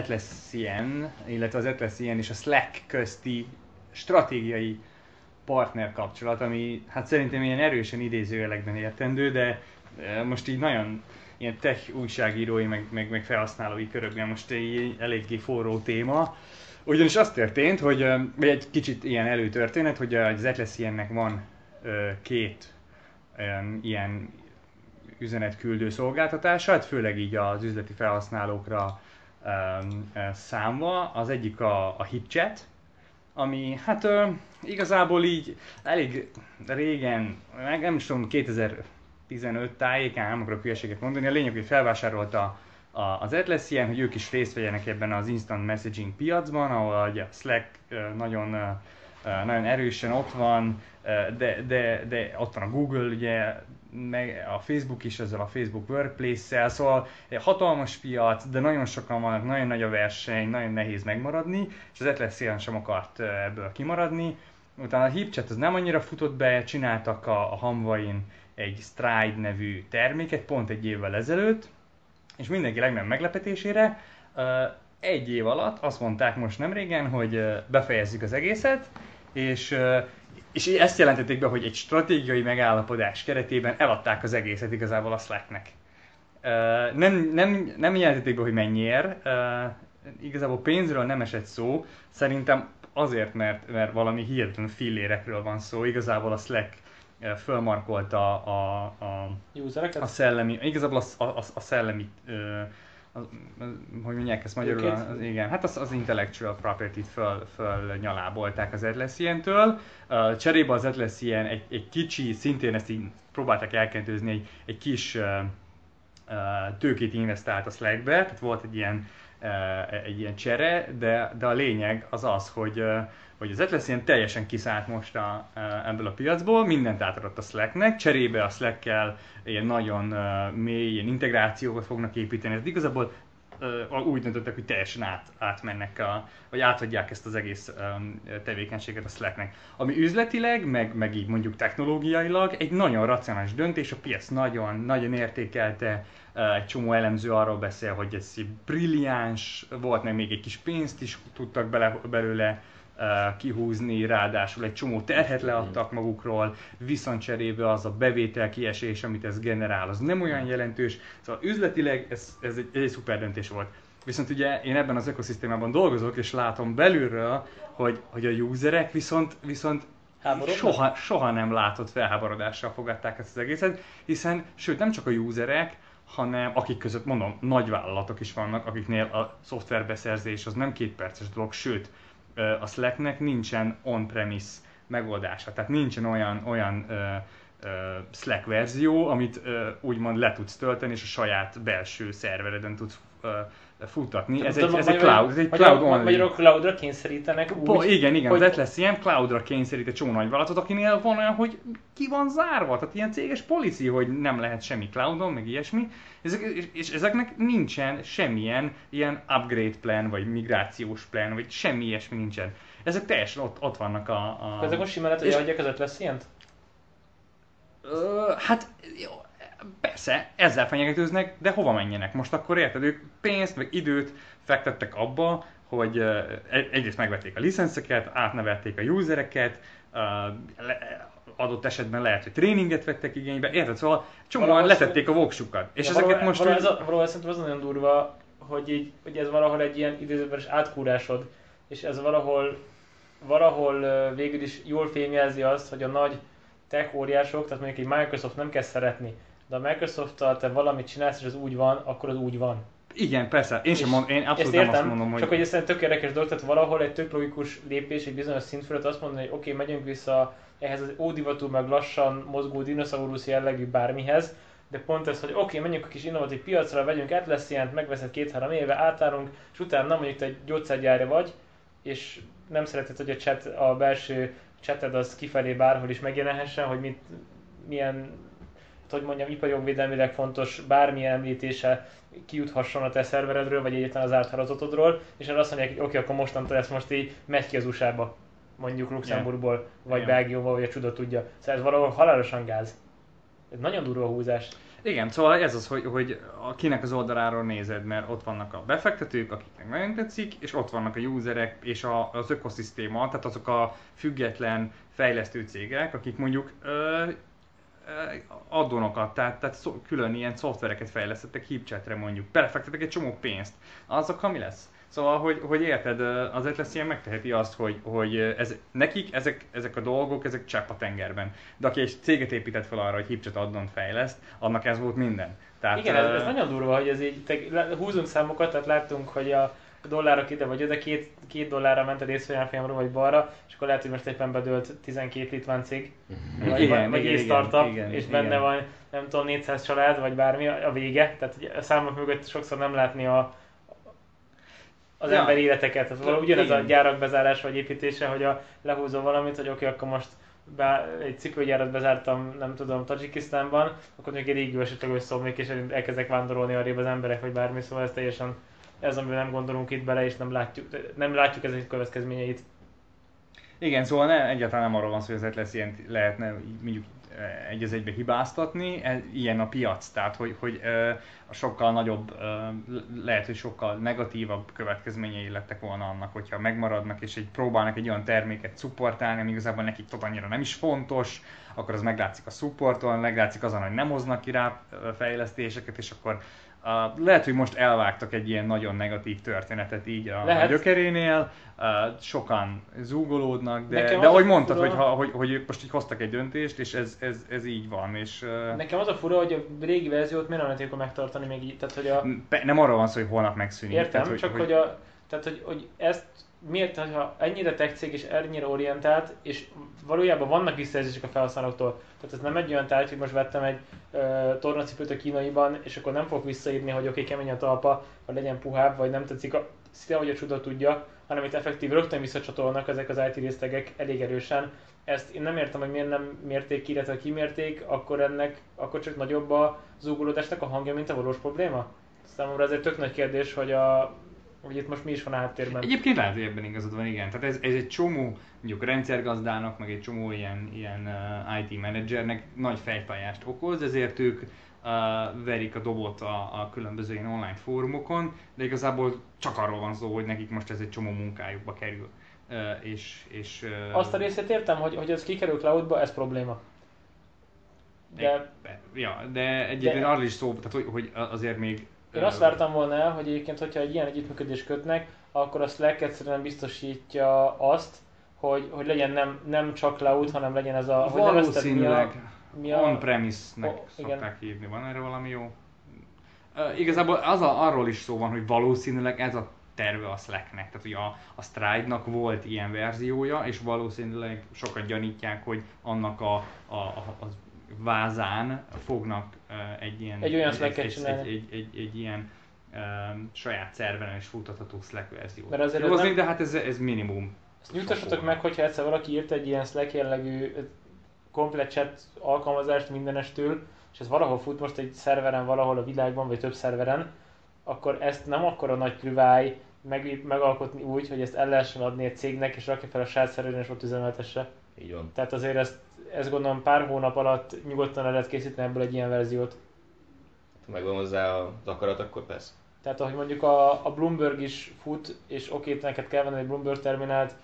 Atlassian, illetve az Atlassian és a Slack közti stratégiai partner kapcsolat, ami hát szerintem ilyen erősen idézőjelekben értendő, de most így nagyon ilyen tech újságírói, meg, meg, meg felhasználói körökben most egy eléggé forró téma. Ugyanis az történt, hogy vagy egy kicsit ilyen előtörténet, hogy az Atlassiannek van két ilyen üzenetküldő szolgáltatása, hát főleg így az üzleti felhasználókra számva. Az egyik a, a HipChat, ami hát ö, igazából így elég régen, meg nem is tudom, 2015 tájékán, nem akarok hülyeséget mondani, a lényeg, hogy felvásárolta a, az Atlassian, hogy ők is részt vegyenek ebben az instant messaging piacban, ahol a Slack nagyon, nagyon erősen ott van, de, de, de ott van a Google, ugye meg a Facebook is ezzel a Facebook Workplace-szel, szóval hatalmas piac, de nagyon sokan vannak, nagyon nagy a verseny, nagyon nehéz megmaradni, és az Atlassian sem akart ebből kimaradni. Utána a HipChat az nem annyira futott be, csináltak a, a Hamvain egy Stride nevű terméket pont egy évvel ezelőtt, és mindenki legnagyobb meglepetésére egy év alatt azt mondták most nem régen, hogy befejezzük az egészet, és és ezt jelentették be, hogy egy stratégiai megállapodás keretében eladták az egészet igazából a Slacknek. Nem, nem, nem jelentették be, hogy mennyiért. Igazából pénzről nem esett szó. Szerintem azért, mert, mert valami hihetetlen fillérekről van szó. Igazából a Slack fölmarkolta a, a, a szellemi, igazából a, a, a szellemi uh, az, hogy mondják ezt magyarul, az, igen, hát az, az intellectual property-t föl, föl nyalábolták az Atlassian-től. Uh, cserébe az Atlassian egy, egy kicsi, szintén ezt így próbálták elkentőzni, egy, egy kis uh, tőkét investált a Slackbe, tehát volt egy ilyen, egy ilyen csere, de, de a lényeg az az, hogy uh, hogy az Atlassian teljesen kiszállt most a, ebből a piacból, mindent átadott a Slacknek, cserébe a Slack-kel ilyen nagyon mély ilyen integrációkat fognak építeni, ez igazából úgy döntöttek, hogy teljesen át, átmennek, a, vagy átadják ezt az egész tevékenységet a Slacknek. Ami üzletileg, meg, meg így mondjuk technológiailag egy nagyon racionális döntés, a piac nagyon, nagyon értékelte, egy csomó elemző arról beszél, hogy ez brilliáns, volt meg még egy kis pénzt is tudtak bele, belőle kihúzni, ráadásul egy csomó terhet leadtak magukról, viszont cserébe az a bevétel kiesés, amit ez generál, az nem olyan jelentős. Szóval üzletileg ez, ez, egy, egy szuper döntés volt. Viszont ugye én ebben az ökoszisztémában dolgozok, és látom belülről, hogy, hogy a userek viszont, viszont soha, soha nem látott felháborodással fogadták ezt az egészet, hiszen, sőt nem csak a userek, hanem akik között mondom, nagy vállalatok is vannak, akiknél a szoftverbeszerzés az nem két perces dolog, sőt, a Slacknek nincsen on-premise megoldása, tehát nincsen olyan, olyan Slack verzió, amit úgymond le tudsz tölteni, és a saját belső szervereden tudsz futatni. Ez egy, ez egy cloud, ez egy cloud only. Magyarul cloudra kényszerítenek úgy, Po, Igen, igen, hogy... az lesz ilyen cloudra kényszerít egy csomó nagyvállalatot, akinél van olyan, hogy ki van zárva, tehát ilyen céges policy, hogy nem lehet semmi cloudon, meg ilyesmi, ezek, és, és ezeknek nincsen semmilyen ilyen upgrade plan, vagy migrációs plan, vagy semmi ilyesmi nincsen. Ezek teljesen ott, ott vannak a... a... Ezek most simán lehet, hogy adják az ötlet ilyent? hát jó, persze, ezzel fenyegetőznek, de hova menjenek? Most akkor érted, ők pénzt, meg időt fektettek abba, hogy uh, egyrészt megvették a licenszeket, átnevelték a usereket, adott esetben lehet, hogy tréninget vettek igénybe, érted? Szóval csomóan letették a voksukat. És ja, ezeket most... Valahol, ez, valahol szerintem az nagyon durva, hogy, így, hogy ez valahol egy ilyen időzőben átkúrásod, és ez valahol, valahol végül is jól fényjelzi azt, hogy a nagy tech óriások, tehát mondjuk egy Microsoft nem kell szeretni, de a Microsoft-tal te valamit csinálsz, és az úgy van, akkor az úgy van. Igen, persze, én sem mondom, én abszolút nem azt mondom, hogy... Csak hogy ez egy tök érdekes dolog, tehát valahol egy tök logikus lépés egy bizonyos szint fölött azt mondani, hogy oké, okay, megyünk vissza ehhez az ódivatú, meg lassan mozgó dinoszaurusz jellegű bármihez, de pont ez, hogy oké, okay, menjünk a kis innovatív piacra, vegyünk Atlassian-t, megveszed két-három éve, átállunk, és utána mondjuk te egy gyógyszergyárja vagy, és nem szereted, hogy a, chat, a belső chated az kifelé bárhol is megjelenhessen, hogy mit, milyen hogy mondjam, iparjogvédelmileg fontos bármilyen említése kijuthasson a te szerveredről, vagy egyetlen az áthálózatodról, és erre azt mondják, hogy oké, okay, akkor mostantól ezt most így megy ki az USA-ba, mondjuk Luxemburgból, yeah. vagy yeah. Belgiumból, vagy a csuda tudja. Szóval ez valahol halálosan gáz. Ez nagyon durva húzás. Igen, szóval ez az, hogy, hogy kinek az oldaláról nézed, mert ott vannak a befektetők, akiknek nagyon tetszik, és ott vannak a userek és a, az ökoszisztéma, tehát azok a független fejlesztő cégek, akik mondjuk ö, addonokat, tehát, tehát szó, külön ilyen szoftvereket fejlesztettek HipChatre mondjuk, belefektetek egy csomó pénzt. Azokkal mi lesz? Szóval, hogy, hogy érted, az Atlassian megteheti azt, hogy, hogy ez, nekik ezek, ezek a dolgok, ezek csepp a tengerben. De aki egy céget épített fel arra, hogy HipChat addon fejleszt, annak ez volt minden. Tehát, Igen, ez, ez nagyon durva, hogy ez így, te, húzunk számokat, tehát láttunk, hogy a dollárok ide vagy oda, két, két dollárra ment a részfolyamra vagy balra, és akkor lehet, hogy most éppen bedőlt 12 litván cég, mhm. vagy, igen, vagy igen, startup, igen, és igen. benne van, nem tudom, 400 család, vagy bármi a vége, tehát a számok mögött sokszor nem látni a, az ja. ember életeket. Tehát ugyanaz a gyárak bezárás vagy építése, hogy a lehúzom valamit, hogy oké, okay, akkor most be, egy cipőgyárat bezártam, nem tudom, Tajikisztánban, akkor még egy régi esetleg szomlik, és elkezdek vándorolni arrébb az emberek, vagy bármi, szóval ez teljesen ez, amiben nem gondolunk itt bele, és nem látjuk, nem látjuk ezek következményeit. Igen, szóval ne, egyáltalán nem arról van szó, hogy az Atlas ilyen lehetne mondjuk egy az egybe hibáztatni, ilyen a piac, tehát hogy, hogy a sokkal nagyobb, lehet, hogy sokkal negatívabb következményei lettek volna annak, hogyha megmaradnak és egy próbálnak egy olyan terméket szupportálni, ami igazából nekik tot annyira nem is fontos, akkor az meglátszik a supporton, meglátszik azon, hogy nem hoznak ki rá fejlesztéseket, és akkor Uh, lehet, hogy most elvágtak egy ilyen nagyon negatív történetet így a, a gyökerénél, uh, sokan zúgolódnak, de, de ahogy mondtad, fura... hogy, ha, hogy, hogy most így hoztak egy döntést, és ez, ez, ez így van. És, uh... Nekem az a fura, hogy a régi verziót miért nem lehetett megtartani még így, tehát hogy a... nem arról van szó, hogy holnap megszűnik. Értem, tehát, hogy, csak hogy, hogy, a, tehát, hogy, hogy ezt miért, ha ennyire tech cég és ennyire orientált, és valójában vannak visszajelzések a felhasználóktól. Tehát ez nem egy olyan tárgy, hogy most vettem egy uh, tornacipőt a kínaiban, és akkor nem fogok visszaírni, hogy oké, okay, kemény a talpa, vagy legyen puhább, vagy nem tetszik, a, szinte hogy a csuda tudja, hanem itt effektív rögtön visszacsatolnak ezek az IT részlegek elég erősen. Ezt én nem értem, hogy miért nem mérték ki, illetve kimérték, akkor ennek, akkor csak nagyobb a zúgolódásnak a hangja, mint a valós probléma? Számomra ez egy tök nagy kérdés, hogy a hogy itt most mi is van háttérben. Egyébként lehet, hogy ebben igazad van, igen. Tehát ez, ez egy csomó, mondjuk rendszergazdának, meg egy csomó ilyen, ilyen uh, IT menedzsernek nagy fejfájást okoz, ezért ők uh, verik a dobot a, a különböző ilyen online fórumokon, de igazából csak arról van szó, hogy nekik most ez egy csomó munkájukba kerül. Uh, és, és, uh, Azt a részét értem, hogy, hogy ez kikerül cloudba, ez probléma. De, de, ja, de egyébként arról is szó, tehát hogy, hogy azért még én azt vártam volna el, hogy egyébként, hogyha egy ilyen együttműködést kötnek, akkor a Slack egyszerűen biztosítja azt, hogy, hogy legyen nem, nem csak cloud, hanem legyen ez a... Valószínűleg mi a, on-premise-nek oh, szokták igen. hívni. Van erre valami jó? Uh, igazából az a, arról is szó van, hogy valószínűleg ez a terve a Slacknek. Tehát, hogy a, a Stride-nak volt ilyen verziója, és valószínűleg sokat gyanítják, hogy annak a, a, a, az vázán fognak uh, egy ilyen... Egy olyan egy, csinálni. Egy, egy, egy, egy ilyen um, saját szerveren is futtatható Slack verziót. Mert azért Hozni, nem... de hát ez, ez minimum. Ezt nyugtassatok meg, hogyha egyszer valaki írt egy ilyen Slack jellegű komplet chat alkalmazást mindenestől, és ez valahol fut most egy szerveren valahol a világban, vagy több szerveren, akkor ezt nem akkora nagy trüváj meg, megalkotni úgy, hogy ezt el lehessen adni egy cégnek, és rakja fel a saját szerveren, és ott üzemeltesse. Így van. Tehát azért ezt ezt gondolom pár hónap alatt nyugodtan el lehet készíteni ebből egy ilyen verziót. Ha megvan hozzá az akarat, akkor persze. Tehát ahogy mondjuk a, a Bloomberg is fut, és oké, okay, neked kell venni egy Bloomberg terminált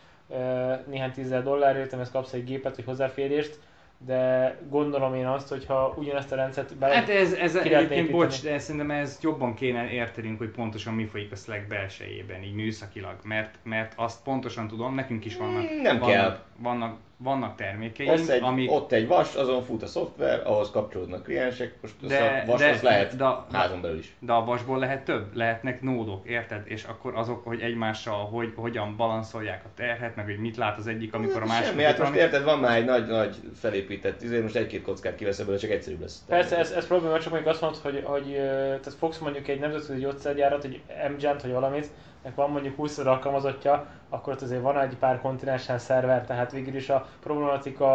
néhány tízzel dollárért, ezt kapsz egy gépet, vagy hozzáférést, de gondolom én azt, hogyha ugyanezt a rendszert bele Hát ez, ez egyébként, bocs, de szerintem ez jobban kéne értenünk, hogy pontosan mi folyik a Slack belsejében, így műszakilag, mert, mert azt pontosan tudom, nekünk is vannak, Nem vannak, kell. vannak vannak termékeink, egy, amik... Ott egy vas, azon fut a szoftver, ahhoz kapcsolódnak kliensek, most de, a vashoz de, lehet de, házon belül is. De a vasból lehet több, lehetnek nódok, érted? És akkor azok, hogy egymással hogy, hogyan balanszolják a terhet, meg hogy mit lát az egyik, amikor a másik... Semmi, hát most érted, van már egy nagy-nagy felépített, ezért most egy-két kockát kivesz ebből, csak egyszerűbb lesz. Persze, ez, ez probléma, csak mondjuk azt mondod, hogy, hogy tehát fogsz mondjuk egy nemzetközi gyógyszergyárat, egy MGent, vagy valamit, van mondjuk 20 alkalmazottja, akkor ott azért van egy pár kontinensen szerver, tehát végül is a problematika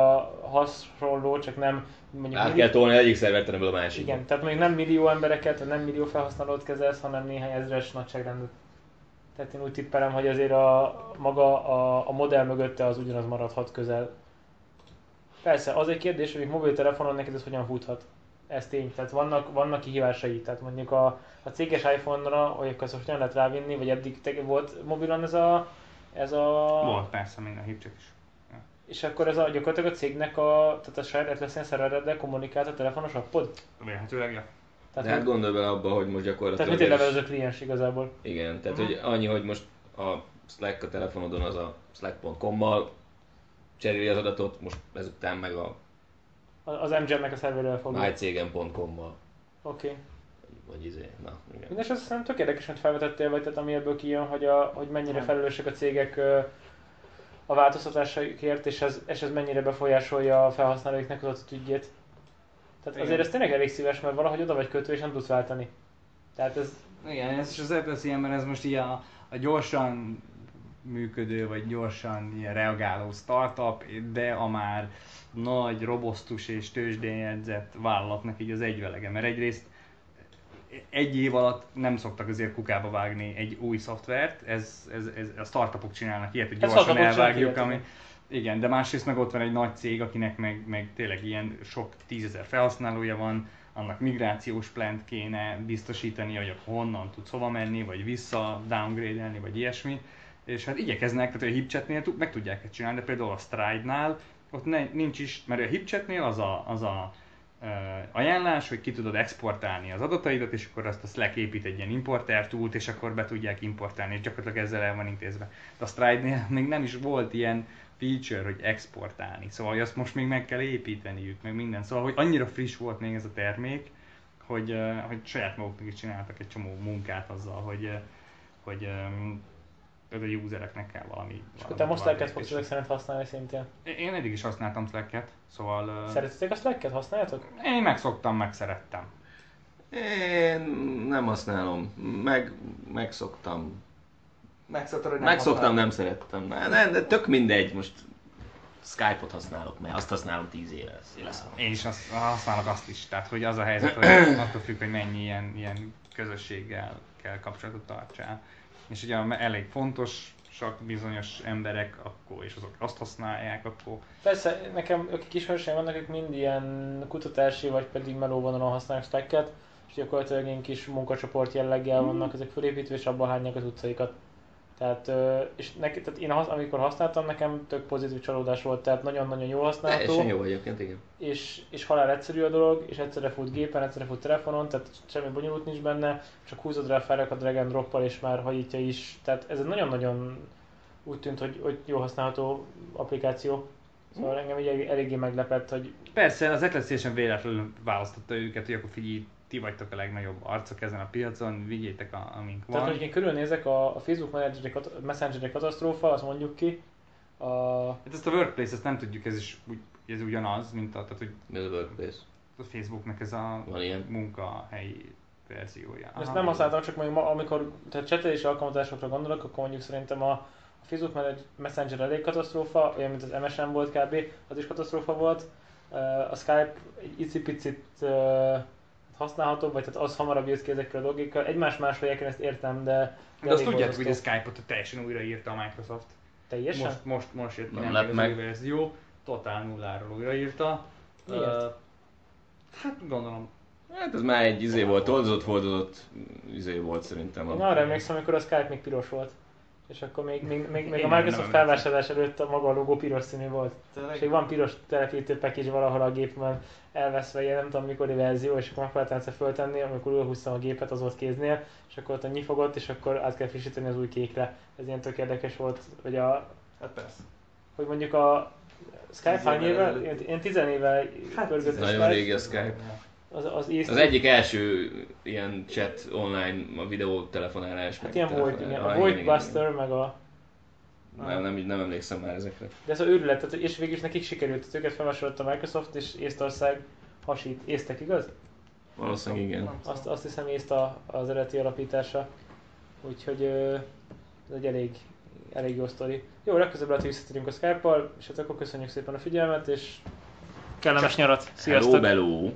hasonló, csak nem mondjuk... Át millió... kell tolni egyik szervertől a másik. Igen, tehát még nem millió embereket, vagy nem millió felhasználót kezelsz, hanem néhány ezres nagyságrendű. Tehát én úgy tippelem, hogy azért a maga a, a modell mögötte az ugyanaz maradhat közel. Persze, az egy kérdés, hogy mobiltelefonon neked ez hogyan futhat. Ez tény. Tehát vannak, vannak kihívásai. Tehát mondjuk a, a céges iPhone-ra, hogy akkor ezt most nem lehet rávinni, vagy eddig te, volt mobilon ez a... Ez a... Volt persze, még a hipcsek is. Ja. És akkor ez a, gyakorlatilag a cégnek a, tehát a saját Atlassian szervereddel kommunikált a telefonos appod? Vélhetőleg, ja. Tehát, de hát gondolj bele abba, hogy most gyakorlatilag... Tehát mit levelező kliens igazából? Igen, tehát uh-huh. hogy annyi, hogy most a Slack a telefonodon az a slack.com-mal cseréli az adatot, most ezután meg a... Az MGM-nek a szerverrel fog. mycégem.com-mal. Oké. Okay. Vagy izé, na, igen. Mindes azt hiszem tök érdekes, hogy felvetettél, vagy tehát ami ebből kijön, hogy, a, hogy mennyire Nem. felelősek a cégek a változtatásaikért, és ez, és ez mennyire befolyásolja a felhasználóiknak az attitűdjét. Tehát igen. azért ez tényleg elég szíves, mert valahogy oda vagy kötve, és nem tudsz váltani. Tehát ez... Igen, ez is az Apple ilyen, mert ez most ilyen a, a gyorsan működő, vagy gyorsan ilyen reagáló startup, de a már nagy, robosztus és tőzsdén jegyzett vállalatnak így az egyvelege. Mert egyrészt egy év alatt nem szoktak azért kukába vágni egy új szoftvert, ez, ez, ez a startupok csinálnak ilyet, hogy gyorsan elvágjuk, ami, igen, de másrészt meg ott van egy nagy cég, akinek meg, meg tényleg ilyen sok tízezer felhasználója van, annak migrációs plant kéne biztosítani, hogy honnan tudsz hova menni, vagy vissza downgrade-elni, vagy ilyesmi. És hát igyekeznek, tehát a HipChatnél meg tudják ezt csinálni, de például a Stride-nál ott ne, nincs is, mert a HipChatnél az a, az a ajánlás, hogy ki tudod exportálni az adataidat, és akkor azt a Slack épít egy ilyen importer túlt, és akkor be tudják importálni, és gyakorlatilag ezzel el van intézve. De a Stride-nél még nem is volt ilyen feature, hogy exportálni. Szóval hogy azt most még meg kell építeniük, meg minden. Szóval, hogy annyira friss volt még ez a termék, hogy, hogy saját maguknak is csináltak egy csomó munkát azzal, hogy, hogy ez a usereknek kell valami. És akkor te most Slack-et fogsz ezek szerint használni szintén? Én eddig is használtam Slack-et, szóval... Szeretitek a Slack-et? Használjátok? Én megszoktam, megszerettem. Én nem használom, meg, megszoktam. Megszoktad, hogy nem Megszoktam, nem szerettem. Nem, de tök mindegy, most Skype-ot használok, mert azt használom 10 éve. Én is azt, használok azt is, tehát hogy az a helyzet, hogy attól függ, hogy mennyi ilyen, ilyen közösséggel kell kapcsolatot tartsál és ugye elég fontos, csak bizonyos emberek, akkor, és azok azt használják, akkor... Persze, nekem akik ismerőseim vannak, akik mind ilyen kutatási, vagy pedig melóvonalon használják stacket, és gyakorlatilag ilyen kis munkacsoport jelleggel vannak ezek felépítve, és abban hányják az utcaikat. Tehát, és neki, tehát én amikor használtam, nekem tök pozitív csalódás volt, tehát nagyon-nagyon jó használható. Teljesen jó egyébként, igen. És, és halál egyszerű a dolog, és egyszerre fut gépen, egyszerre fut telefonon, tehát semmi bonyolult nincs benne, csak húzod rá felrak a drag and droppal, és már hajítja is. Tehát ez egy nagyon-nagyon úgy tűnt, hogy, hogy jó használható applikáció. Szóval engem így eléggé meglepett, hogy... Persze, az Atlassian véletlenül választotta őket, hogy akkor figyelj, ti vagytok a legnagyobb arcok ezen a piacon, vigyétek, a, amink van. Tehát, hogy én körülnézek a, a Facebook Messenger katasztrófa, azt mondjuk ki. A... Hát ezt a Workplace, ezt nem tudjuk, ez is úgy, ez ugyanaz, mint a, tehát, hogy Mi az a Workplace? A Facebooknak ez a van ilyen? munkahelyi verziója. Aha, ezt nem használtam, csak mondjuk amikor tehát csetelési alkalmazásokra gondolok, akkor mondjuk szerintem a, a Facebook Messenger elég katasztrófa, olyan mint az MSN volt kb, az is katasztrófa volt. A Skype egy icipicit használható, vagy tehát az hamarabb jössz ki ezekkel a dolgokkal. Egymás másolják, én ezt értem, de... De, azt tudják, hogy a Skype-ot teljesen újraírta a Microsoft. Teljesen? Most, most, most jött nem, nem meg. verzió, totál nulláról újraírta. Miért? Uh, hát gondolom. Hát ez már egy izé volt, oldozott, oldozott izé volt szerintem. Én arra emlékszem, amikor a Skype még piros volt. És akkor még, még, még, még a Microsoft felvásárlás előtt a maga a logó piros színű volt. Tényleg? És még van piros telepítő package valahol a gépben elveszve, ilyen nem tudom mikori verzió, és akkor megpróbáltam egyszer föltenni, amikor újra a gépet, az volt kéznél, és akkor ott a nyifogott, és akkor át kell frissíteni az új kékre. Ez ilyen tök érdekes volt, hogy a... Hát persze. Hogy mondjuk a Skype hány éve? Én 10 éve hát, pörgött a Nagyon régi a Skype. Az, az, az, az egyik első ilyen chat online, a videó telefonálás. Hát ilyen volt, igen. A Void Buster, meg a... Nem, nem, nem emlékszem már ezekre. De ez a őrület, tehát, és végül is nekik sikerült, hogy őket felvásárolta a Microsoft, és Észtország hasít. Észtek, igaz? Valószínűleg igen. Azt, azt hiszem észt a, az eredeti alapítása. Úgyhogy ez egy elég, elég jó sztori. Jó, legközelebb lehet, hogy visszatérünk a Skype-al, és hát akkor köszönjük szépen a figyelmet, és kellemes nyarat. Sziasztok! Hello, hello.